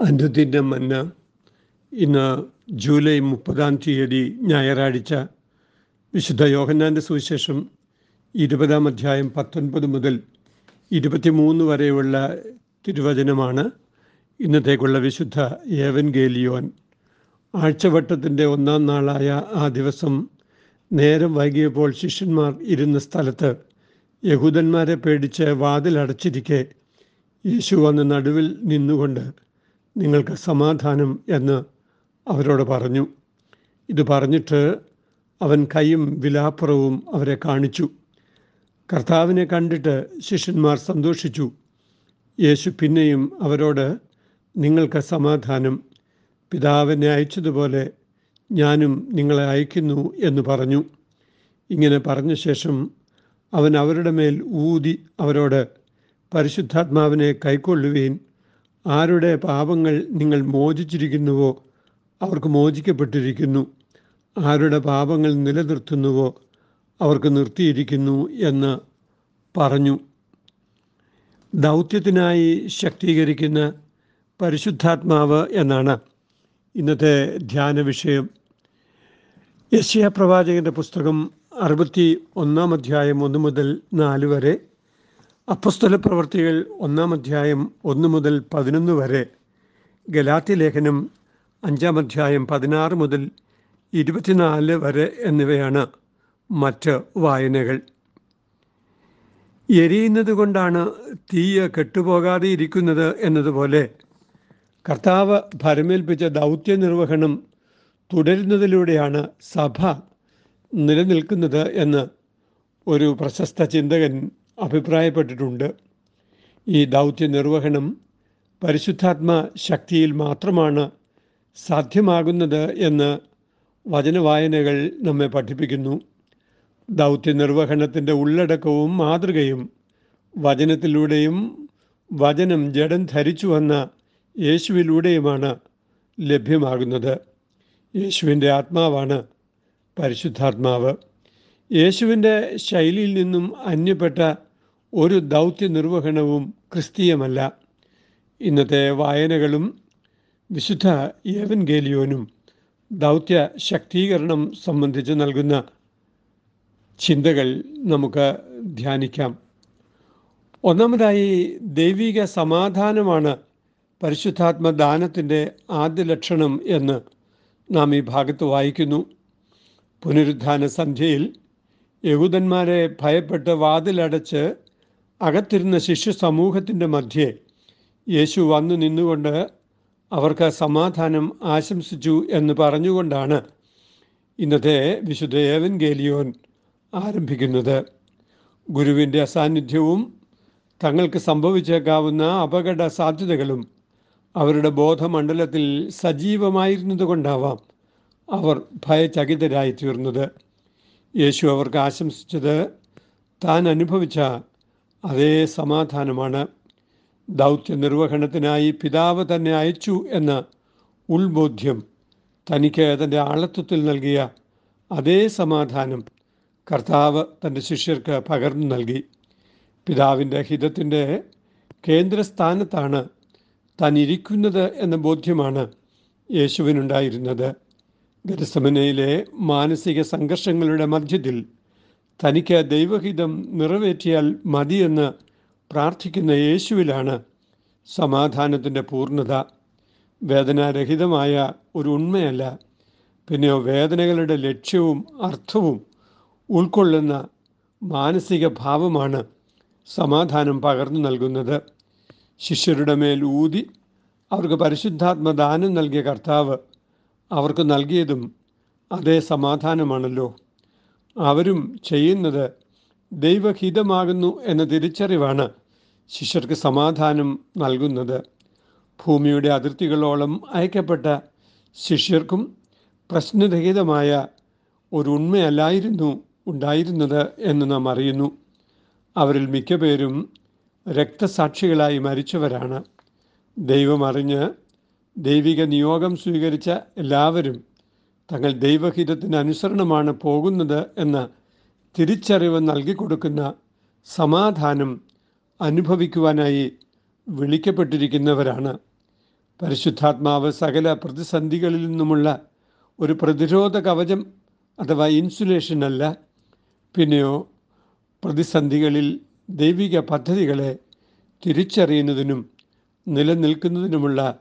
അനുദിന മന്ന ഇന്ന് ജൂലൈ മുപ്പതാം തീയതി ഞായറാഴ്ച വിശുദ്ധ യോഹന്നാന്റെ സുവിശേഷം ഇരുപതാം അധ്യായം പത്തൊൻപത് മുതൽ ഇരുപത്തിമൂന്ന് വരെയുള്ള തിരുവചനമാണ് ഇന്നത്തേക്കുള്ള വിശുദ്ധ ഏവൻ ഗേലിയോൻ ആഴ്ചവട്ടത്തിന്റെ ഒന്നാം നാളായ ആ ദിവസം നേരം വൈകിയപ്പോൾ ശിഷ്യന്മാർ ഇരുന്ന സ്ഥലത്ത് യഹൂദന്മാരെ പേടിച്ച് വാതിലടച്ചിരിക്കെ യേശു വന്ന് നടുവിൽ നിന്നുകൊണ്ട് നിങ്ങൾക്ക് സമാധാനം എന്ന് അവരോട് പറഞ്ഞു. ഇത് പറഞ്ഞിട്ട് അവൻ കൈയും വിലാപ്പുറവും അവരെ കാണിച്ചു. കർത്താവിനെ കണ്ടിട്ട് ശിഷ്യന്മാർ സന്തോഷിച്ചു. യേശു പിന്നെയും അവരോട് നിങ്ങൾക്ക് സമാധാനം. പിതാവിനെ അയച്ചതുപോലെ ഞാനും നിങ്ങളെ അയക്കുന്നു എന്ന് പറഞ്ഞു. ഇങ്ങനെ പറഞ്ഞ ശേഷം അവൻ അവരുടെ മേൽ ഊതി അവരോട് പരിശുദ്ധാത്മാവിനെ കൈക്കൊള്ളുകയും ആരുടെ പാപങ്ങൾ നിങ്ങൾ മോചിച്ചിരിക്കുന്നുവോ അവർക്ക് മോചിക്കപ്പെട്ടിരിക്കുന്നു. ആരുടെ പാപങ്ങൾ നിലനിർത്തുന്നുവോ അവർക്ക് നിർത്തിയിരിക്കുന്നു എന്ന് പറഞ്ഞു. ദൗത്യത്തിനായി ശക്തീകരിക്കുന്ന പരിശുദ്ധാത്മാവ് എന്നാണ് ഇന്നത്തെ ധ്യാന വിഷയം. യശ്യ പ്രവാചകന്റെ പുസ്തകം അറുപത്തി ഒന്നാം അധ്യായം ഒന്ന് മുതൽ നാല് വരെ അപ്പസ്തല പ്രവർത്തികൾ ഒന്നാം അധ്യായം ഒന്ന് മുതൽ പതിനൊന്ന് വരെ ഗലാത്തി ലേഖനം അഞ്ചാം അധ്യായം പതിനാറ് മുതൽ ഇരുപത്തിനാല് വരെ എന്നിവയാണ് മറ്റ് വായനകൾ. എരിയുന്നത് കൊണ്ടാണ് തീയ കെട്ടുപോകാതെ ഇരിക്കുന്നത് എന്നതുപോലെ കർത്താവ് ഭരമേൽപ്പിച്ച ദൗത്യ നിർവഹണം തുടരുന്നതിലൂടെയാണ് സഭ നിലനിൽക്കുന്നത് എന്ന് ഒരു പ്രശസ്ത ചിന്തകൻ അഭിപ്രായപ്പെട്ടിട്ടുണ്ട്. ഈ ദൗത്യ നിർവഹണം പരിശുദ്ധാത്മ ശക്തിയിൽ മാത്രമാണ് സാധ്യമാകുന്നത് എന്ന് വചനവായനകൾ നമ്മെ പഠിപ്പിക്കുന്നു. ദൗത്യ നിർവഹണത്തിന്റെ ഉള്ളടക്കവും മാതൃകയും വചനത്തിലൂടെയും വചനം ജഡം ധരിച്ചു വന്ന യേശുവിലൂടെയുമാണ് ലഭ്യമാകുന്നത്. യേശുവിന്റെ ആത്മാവാണ് പരിശുദ്ധാത്മാവ്. യേശുവിന്റെ ശൈലിയിൽ നിന്നും അന്യപ്പെട്ട ഒരു ദൗത്യ നിർവഹണവും ക്രിസ്തീയമല്ല. ഇന്നത്തെ വായനകളും വിശുദ്ധ ഏവൻ ഗേലിയോനും ദൗത്യ ശക്തീകരണം സംബന്ധിച്ച് നൽകുന്ന ചിന്തകൾ നമുക്ക് ധ്യാനിക്കാം. ഒന്നാമതായി ദൈവിക സമാധാനമാണ് പരിശുദ്ധാത്മ ദാനത്തിന്റെ ആദ്യ ലക്ഷണം എന്ന് നാം ഈ ഭാഗത്ത് വായിക്കുന്നു. പുനരുദ്ധാന സന്ധ്യയിൽ യഹൂദന്മാരെ ഭയപ്പെട്ട് വാതിലടച്ച് അകത്തിരുന്ന ശിശു സമൂഹത്തിന്റെ മധ്യേ യേശു വന്നു നിന്നുകൊണ്ട് അവർക്ക് സമാധാനം ആശംസിച്ചു എന്ന് പറഞ്ഞുകൊണ്ടാണ് ഇന്നത്തെ വിശുദ്ധ ഏവൻ ഗേലിയോൻ ആരംഭിക്കുന്നത്. ഗുരുവിന്റെ അസാന്നിധ്യവും തങ്ങൾക്ക് സംഭവിച്ചേക്കാവുന്ന അപകട സാധ്യതകളും അവരുടെ ബോധമണ്ഡലത്തിൽ സജീവമായിരുന്നത് കൊണ്ടാവാം അവർ ഭയചകിതരായി തീർന്നത് യേശു അവർക്ക് ആശംസിച്ചത് താൻ അനുഭവിച്ച അതേ സമാധാനമാണ്. ദൗത്യ നിർവഹണത്തിനായി പിതാവ് തന്നെ അയച്ചു എന്ന ഉൾബോധ്യം തനിക്ക് തന്റെ ആളത്വത്തിൽ നൽകിയ അതേ സമാധാനം കർത്താവ് തന്റെ ശിഷ്യർക്ക് പകർന്നു നൽകി. പിതാവിന്റെ ഹിതത്തിന്റെ കേന്ദ്രസ്ഥാനത്താണ് താൻ എന്ന ബോധ്യമാണ് യേശുവിനുണ്ടായിരുന്നത്. ഗരസമനയിലെ മാനസിക സംഘർഷങ്ങളുടെ മധ്യത്തിൽ തനിക്ക് ദൈവഹിതം നിറവേറ്റിയാൽ മതിയെന്ന് പ്രാർത്ഥിക്കുന്ന യേശുവിലാണ് സമാധാനത്തിന്റെ പൂർണത. വേദനാരഹിതമായ ഒരു ഉണ്മയല്ല പിന്നെയോ വേദനകളുടെ ലക്ഷ്യവും അർത്ഥവും ഉൾക്കൊള്ളുന്ന മാനസിക ഭാവമാണ് സമാധാനം പകർന്നു നൽകുന്നത്. ശിഷ്യരുടെ മേൽ ഊതി അവർക്ക് പരിശുദ്ധാത്മദാനം നൽകിയ കർത്താവ് അവർക്ക് നൽകിയതും അതേ സമാധാനമാണല്ലോ. അവരും ചെയ്യുന്നത് ദൈവഹിതമാകുന്നു എന്ന തിരിച്ചറിവാണ് ശിഷ്യർക്ക് സമാധാനം നൽകുന്നത്. ഭൂമിയുടെ അതിർത്തികളോളം അയക്കപ്പെട്ട ശിഷ്യർക്കും പ്രശ്നരഹിതമായ ഒരു ഉണ്മയല്ലായിരുന്നു ഉണ്ടായിരുന്നത് എന്ന് നാം അറിയുന്നു. അവരിൽ മിക്ക പേരും രക്തസാക്ഷികളായി മരിച്ചവരാണ്. ദൈവമറിഞ്ഞ് ദൈവിക നിയോഗം സ്വീകരിച്ച എല്ലാവരും തങ്ങൾ ദൈവഹിതത്തിന് അനുസരണമാണ് പോകുന്നത് എന്ന തിരിച്ചറിവ് നൽകിക്കൊടുക്കുന്ന സമാധാനം അനുഭവിക്കുവാനായി വിളിക്കപ്പെട്ടിരിക്കുന്നവരാണ്. പരിശുദ്ധാത്മാവ് സകല പ്രതിസന്ധികളിൽ നിന്നുമുള്ള ഒരു പ്രതിരോധ കവചം അഥവാ ഇൻസുലേഷൻ അല്ല. പിന്നെയോ പ്രതിസന്ധികളിൽ ദൈവിക പദ്ധതികളെ തിരിച്ചറിയുന്നതിനും നിലനിൽക്കുന്നതിനുമുള്ള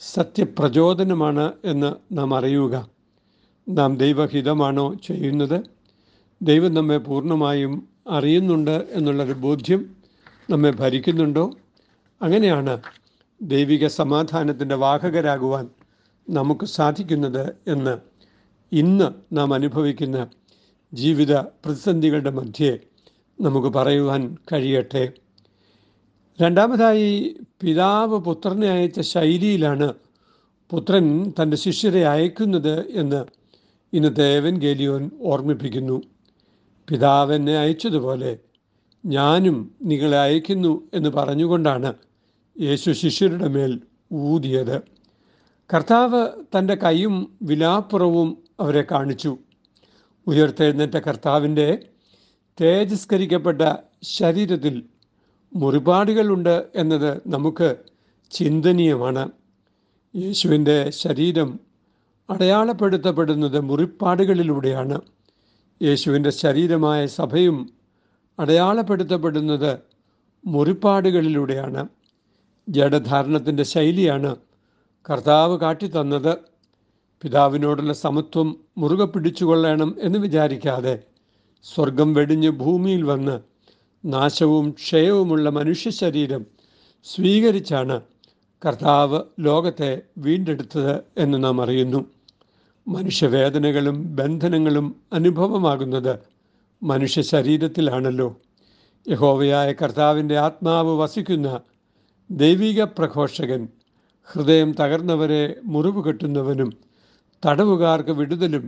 സത്യപ്രചോദനമാണ് എന്ന് നാം അറിയുക. നാം ദൈവഹിതമാണോ ചെയ്യുന്നത്? ദൈവം നമ്മെ പൂർണമായും അറിയുന്നുണ്ട് എന്നുള്ളൊരു ബോധ്യം നമ്മെ ഭരിക്കുന്നുണ്ടോ? അങ്ങനെയാണ് ദൈവിക സമാധാനത്തിന്റെ വാഹകരാകുവാൻ നമുക്ക് സാധിക്കുന്നത് എന്ന് ഇന്ന് നാം അനുഭവിക്കുന്ന ജീവിത പ്രതിസന്ധികളുടെ മധ്യേ നമുക്ക് പറയുവാൻ കഴിയട്ടെ. രണ്ടാമതായി പിതാവ് പുത്രനെ അയച്ച ശൈലിയിലാണ് പുത്രൻ തന്റെ ശിഷ്യരെ അയക്കുന്നത് എന്ന് ഇന്നത്തെ ദേവൻ ഗേലിയോൻ ഓർമ്മിപ്പിക്കുന്നു. പിതാവ് എന്നെ അയച്ചതുപോലെ ഞാനും നിങ്ങളെ അയക്കുന്നു എന്ന് പറഞ്ഞുകൊണ്ടാണ് യേശു ശിഷ്യരുടെ മേൽ ഊതിയത്. കർത്താവ് തന്റെ കൈയും വിലാപ്പുറവും അവരെ കാണിച്ചു. ഉയർത്തെഴുന്നേറ്റ കർത്താവിന്റെ തേജസ്കരിക്കപ്പെട്ട ശരീരത്തിൽ മുറിപാടുകളുണ്ട് എന്നത് നമുക്ക് ചിന്തനീയമാണ്. യേശുവിന്റെ ശരീരം അടയാളപ്പെടുത്തപ്പെടുന്നത് മുറിപ്പാടുകളിലൂടെയാണ്. യേശുവിന്റെ ശരീരമായ സഭയും അടയാളപ്പെടുത്തപ്പെടുന്നത് മുറിപ്പാടുകളിലൂടെയാണ്. ജഡധാരണത്തിന്റെ ശൈലിയാണ് കർത്താവ് കാട്ടിത്തന്നത്. പിതാവിനോടുള്ള സമത്വം മുറുകെ പിടിച്ചുകൊള്ളണം എന്ന് വിചാരിക്കാതെ സ്വർഗം വെടിഞ്ഞ് ഭൂമിയിൽ വന്ന് നാശവും ക്ഷയവുമുള്ള മനുഷ്യ ശരീരം സ്വീകരിച്ചാണ് കർത്താവ് ലോകത്തെ വീണ്ടെടുത്തത് എന്ന് നാം അറിയുന്നു. മനുഷ്യവേദനകളും ബന്ധനങ്ങളും അനുഭവമാകുന്നത് മനുഷ്യ ശരീരത്തിലാണല്ലോ. യഹോവയായ കർത്താവിന്റെ ആത്മാവ് വസിക്കുന്ന ദൈവിക പ്രഘോഷകൻ ഹൃദയം തകർന്നവരെ മുറിവ് കെട്ടുന്നവനും തടവുകാർക്ക് വിടുതലും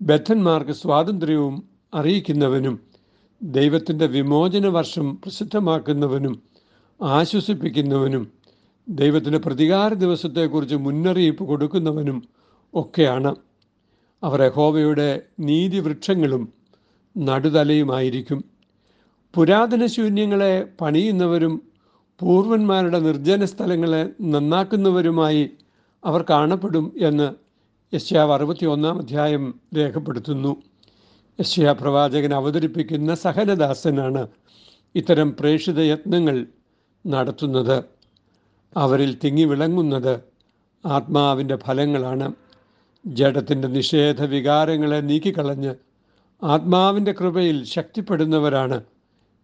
ബദ്ധന്മാർക്ക് സ്വാതന്ത്ര്യവും അറിയിക്കുന്നവനും ദൈവത്തിന്റെ വിമോചന വർഷം പ്രസിദ്ധമാക്കുന്നവനും ആശ്വസിപ്പിക്കുന്നവനും ദൈവത്തിന്റെ പ്രതികാര ദിവസത്തെക്കുറിച്ച് മുന്നറിയിപ്പ് കൊടുക്കുന്നവനും ഒക്കെയാണ്. അവർ യഹോവയുടെ നീതിവൃക്ഷങ്ങളും നടുതലയുമായിരിക്കും. പുരാതന ശൂന്യങ്ങളെ പണിയുന്നവരും പൂർവന്മാരുടെ നിർജന സ്ഥലങ്ങളെ നന്നാക്കുന്നവരുമായി അവർ കാണപ്പെടും എന്ന് യശ്യാവ് അറുപത്തി ഒന്നാം അധ്യായം രേഖപ്പെടുത്തുന്നു. യശ്യാ പ്രവാചകൻ അവതരിപ്പിക്കുന്ന സഹനദാസനാണ് ഇത്തരം പ്രേക്ഷിത യത്നങ്ങൾ നടത്തുന്നത്. അവരിൽ തിങ്ങി വിളങ്ങുന്നത് ആത്മാവിന്റെ ഫലങ്ങളാണ്. ജഡത്തിന്റെ നിഷേധ വികാരങ്ങളെ നീക്കിക്കളഞ്ഞ് ആത്മാവിന്റെ കൃപയിൽ ശക്തിപ്പെടുന്നവരാണ്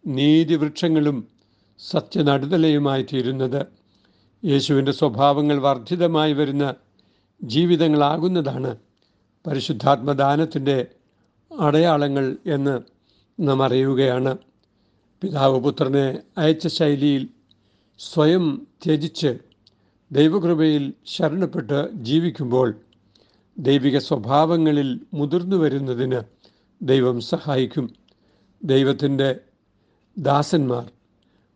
നീതിവൃക്ഷങ്ങളും സത്യനടുതലയുമായി തീരുന്നത് യേശുവിന്റെ സ്വഭാവങ്ങൾ വർദ്ധിതമായി വരുന്ന ജീവിതങ്ങളാകുന്നതാണ് പരിശുദ്ധാത്മദാനത്തിന്റെ അടയാളങ്ങൾ എന്ന് നാം അറിയുകയാണ്. പിതാവ് പുത്രനെ അയച്ച ശൈലിയിൽ സ്വയം ത്യജിച്ച് ദൈവകൃപയിൽ ശരണപ്പെട്ട് ജീവിക്കുമ്പോൾ ദൈവിക സ്വഭാവങ്ങളിൽ മുതിർന്നു വരുന്നതിന് ദൈവം സഹായിക്കും. ദൈവത്തിന്റെ ദാസന്മാർ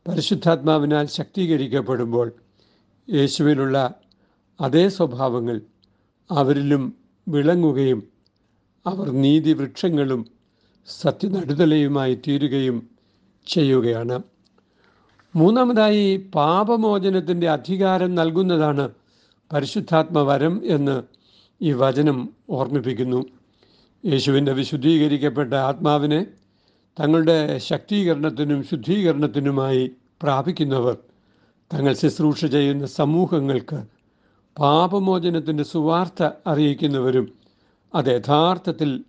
പരിശുദ്ധാത്മാവിനാൽ ശക്തീകരിക്കപ്പെടുമ്പോൾ യേശുവിനുള്ള അതേ സ്വഭാവങ്ങൾ അവരിലും വിളങ്ങുകയും അവർ നീതിവൃക്ഷങ്ങളും സത്യനടുതലയുമായി തീരുകയും ചെയ്യുകയാണ്. മൂന്നാമതായി പാപമോചനത്തിന്റെ അധികാരം നൽകുന്നതാണ് പരിശുദ്ധാത്മവരം എന്ന് ഈ വചനം ഓർമ്മിപ്പിക്കുന്നു. യേശുവിന്റെ വിശുദ്ധീകരിക്കപ്പെട്ട ആത്മാവിനെ തങ്ങളുടെ ശക്തീകരണത്തിനും ശുദ്ധീകരണത്തിനുമായി പ്രാപിക്കുന്നവർ തങ്ങൾ ശുശ്രൂഷ ചെയ്യുന്ന സമൂഹങ്ങൾക്ക് പാപമോചനത്തിന്റെ സുവാർത്ത അറിയിക്കുന്നവരും അത് യഥാർത്ഥത്തിൽ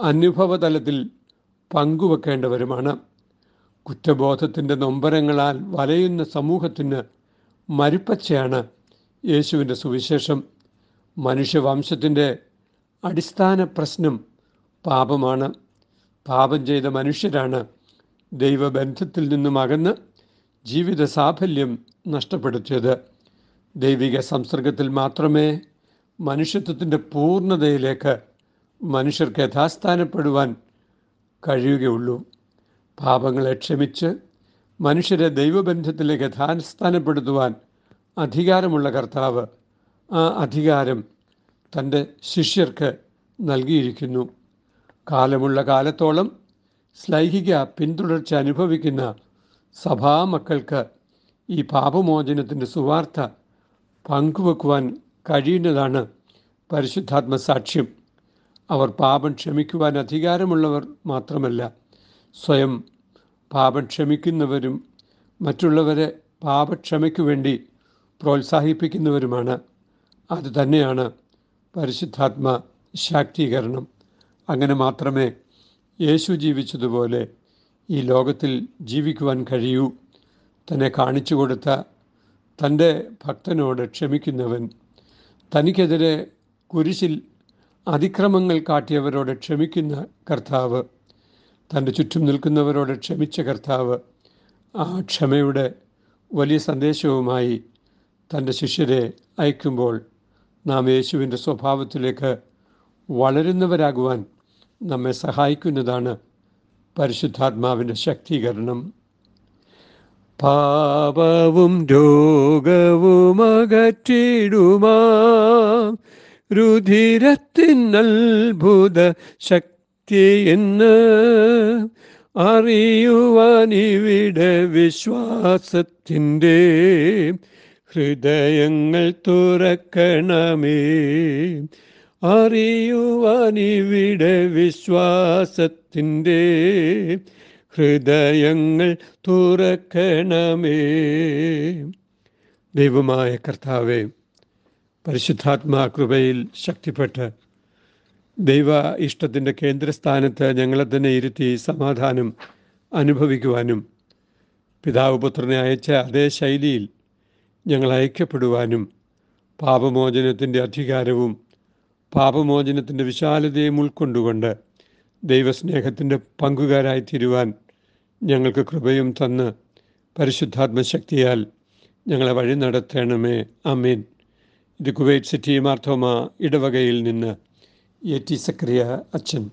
അനുഭവതലത്തിൽ പങ്കുവെക്കേണ്ടവരുമാണ്. കുറ്റബോധത്തിന്റെ നൊമ്പരങ്ങളാൽ വലയുന്ന സമൂഹത്തിന് മരുപ്പച്ചയാണ് യേശുവിന്റെ സുവിശേഷം. മനുഷ്യവംശത്തിന്റെ അടിസ്ഥാന പ്രശ്നം പാപമാണ്. പാപം ചെയ്ത മനുഷ്യരാണ് ദൈവബന്ധത്തിൽ നിന്നും അകന്ന് ജീവിത സാഫല്യം നഷ്ടപ്പെടുത്തിയത്. ദൈവിക സംസർഗത്തിൽ മാത്രമേ മനുഷ്യത്വത്തിന്റെ പൂർണതയിലേക്ക് മനുഷ്യർക്ക് യഥാസ്ഥാനപ്പെടുവാൻ കഴിയുകയുള്ളൂ. പാപങ്ങളെ ക്ഷമിച്ച് മനുഷ്യരെ ദൈവബന്ധത്തിലേക്ക് യഥാസ്ഥാനപ്പെടുത്തുവാൻ അധികാരമുള്ള കർത്താവ് ആ അധികാരം തന്റെ ശിഷ്യർക്ക് നൽകിയിരിക്കുന്നു. കാലമുള്ള കാലത്തോളം സ്ലൈഹിക പിന്തുടർച്ച അനുഭവിക്കുന്ന സഭാമക്കൾക്ക് ഈ പാപമോചനത്തിന്റെ സുവാർത്ത പങ്കുവെക്കുവാൻ കഴിയുന്നതാണ് പരിശുദ്ധാത്മ സാക്ഷ്യം. അവർ പാപം ക്ഷമിക്കുവാൻ അധികാരമുള്ളവർ മാത്രമല്ല സ്വയം പാപം ക്ഷമിക്കുന്നവരും മറ്റുള്ളവരെ പാപക്ഷമയ്ക്കു വേണ്ടി പ്രോത്സാഹിപ്പിക്കുന്നവരുമാണ്. അത് തന്നെയാണ് പരിശുദ്ധാത്മ ശാക്തീകരണം. അങ്ങനെ മാത്രമേ യേശു ജീവിച്ചതുപോലെ ഈ ലോകത്തിൽ ജീവിക്കുവാൻ കഴിയൂ. തന്നെ കാണിച്ചു കൊടുത്ത തന്റെ ഭക്തനോട് ക്ഷമിക്കുന്നവൻ തനിക്കെതിരെ കുരിശിൽ അതിക്രമങ്ങൾ കാട്ടിയവരോട് ക്ഷമിക്കുന്ന കർത്താവ് തന്റെ ചുറ്റും നിൽക്കുന്നവരോട് ക്ഷമിച്ച കർത്താവ് ആ ക്ഷമയുടെ വലിയ സന്ദേശവുമായി തന്റെ ശിഷ്യരെ അയക്കുമ്പോൾ നാം യേശുവിന്റെ സ്വഭാവത്തിലേക്ക് വളരുന്നവരാകുവാൻ നമ്മെ സഹായിക്കുന്നതാണ് പരിശുദ്ധാത്മാവിന്റെ ശക്തീകരണം. പാപവും രോഗവും അകറ്റിടുമാ. രുധിരത്തിനത്ഭുത ശക്തി എന്ന് അറിയുവാൻ ഇവിടെ വിശ്വാസത്തിന്റെ ഹൃദയങ്ങൾ തുറക്കണമേ. അറിയുവാനിവിടെ വിശ്വാസത്തിന്റെ ഹൃദയങ്ങൾ തുറക്കണമേ. ദൈവമായ കർത്താവെ പരിശുദ്ധാത്മാ കൃപയിൽ ശക്തിപ്പെട്ട് ദൈവ ഇഷ്ടത്തിന്റെ കേന്ദ്രസ്ഥാനത്ത് ഞങ്ങളെ തന്നെ ഇരുത്തി സമാധാനം അനുഭവിക്കുവാനും പിതാവ് പുത്രനെ അയച്ച അതേ ശൈലിയിൽ ഞങ്ങൾ അയക്കപ്പെടുവാനും പാപമോചനത്തിന്റെ അധികാരവും പാപമോചനത്തിന്റെ വിശാലതയും ഉൾക്കൊണ്ടുകൊണ്ട് ദൈവസ്നേഹത്തിന്റെ പങ്കുകാരായി തീരുവാൻ ഞങ്ങൾക്ക് കൃപയും തന്ന് പരിശുദ്ധാത്മശക്തിയാൽ ഞങ്ങളെ വഴി നടത്തണമേ. അമീൻ ഇത് കുവൈറ്റ് സിറ്റി മാർത്തോമ ഇടവകയിൽ നിന്ന് എ ടി സക്രിയ അച്ഛൻ.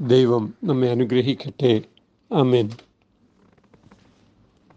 ദൈവം നമ്മെ അനുഗ്രഹിക്കട്ടെ. അമീൻ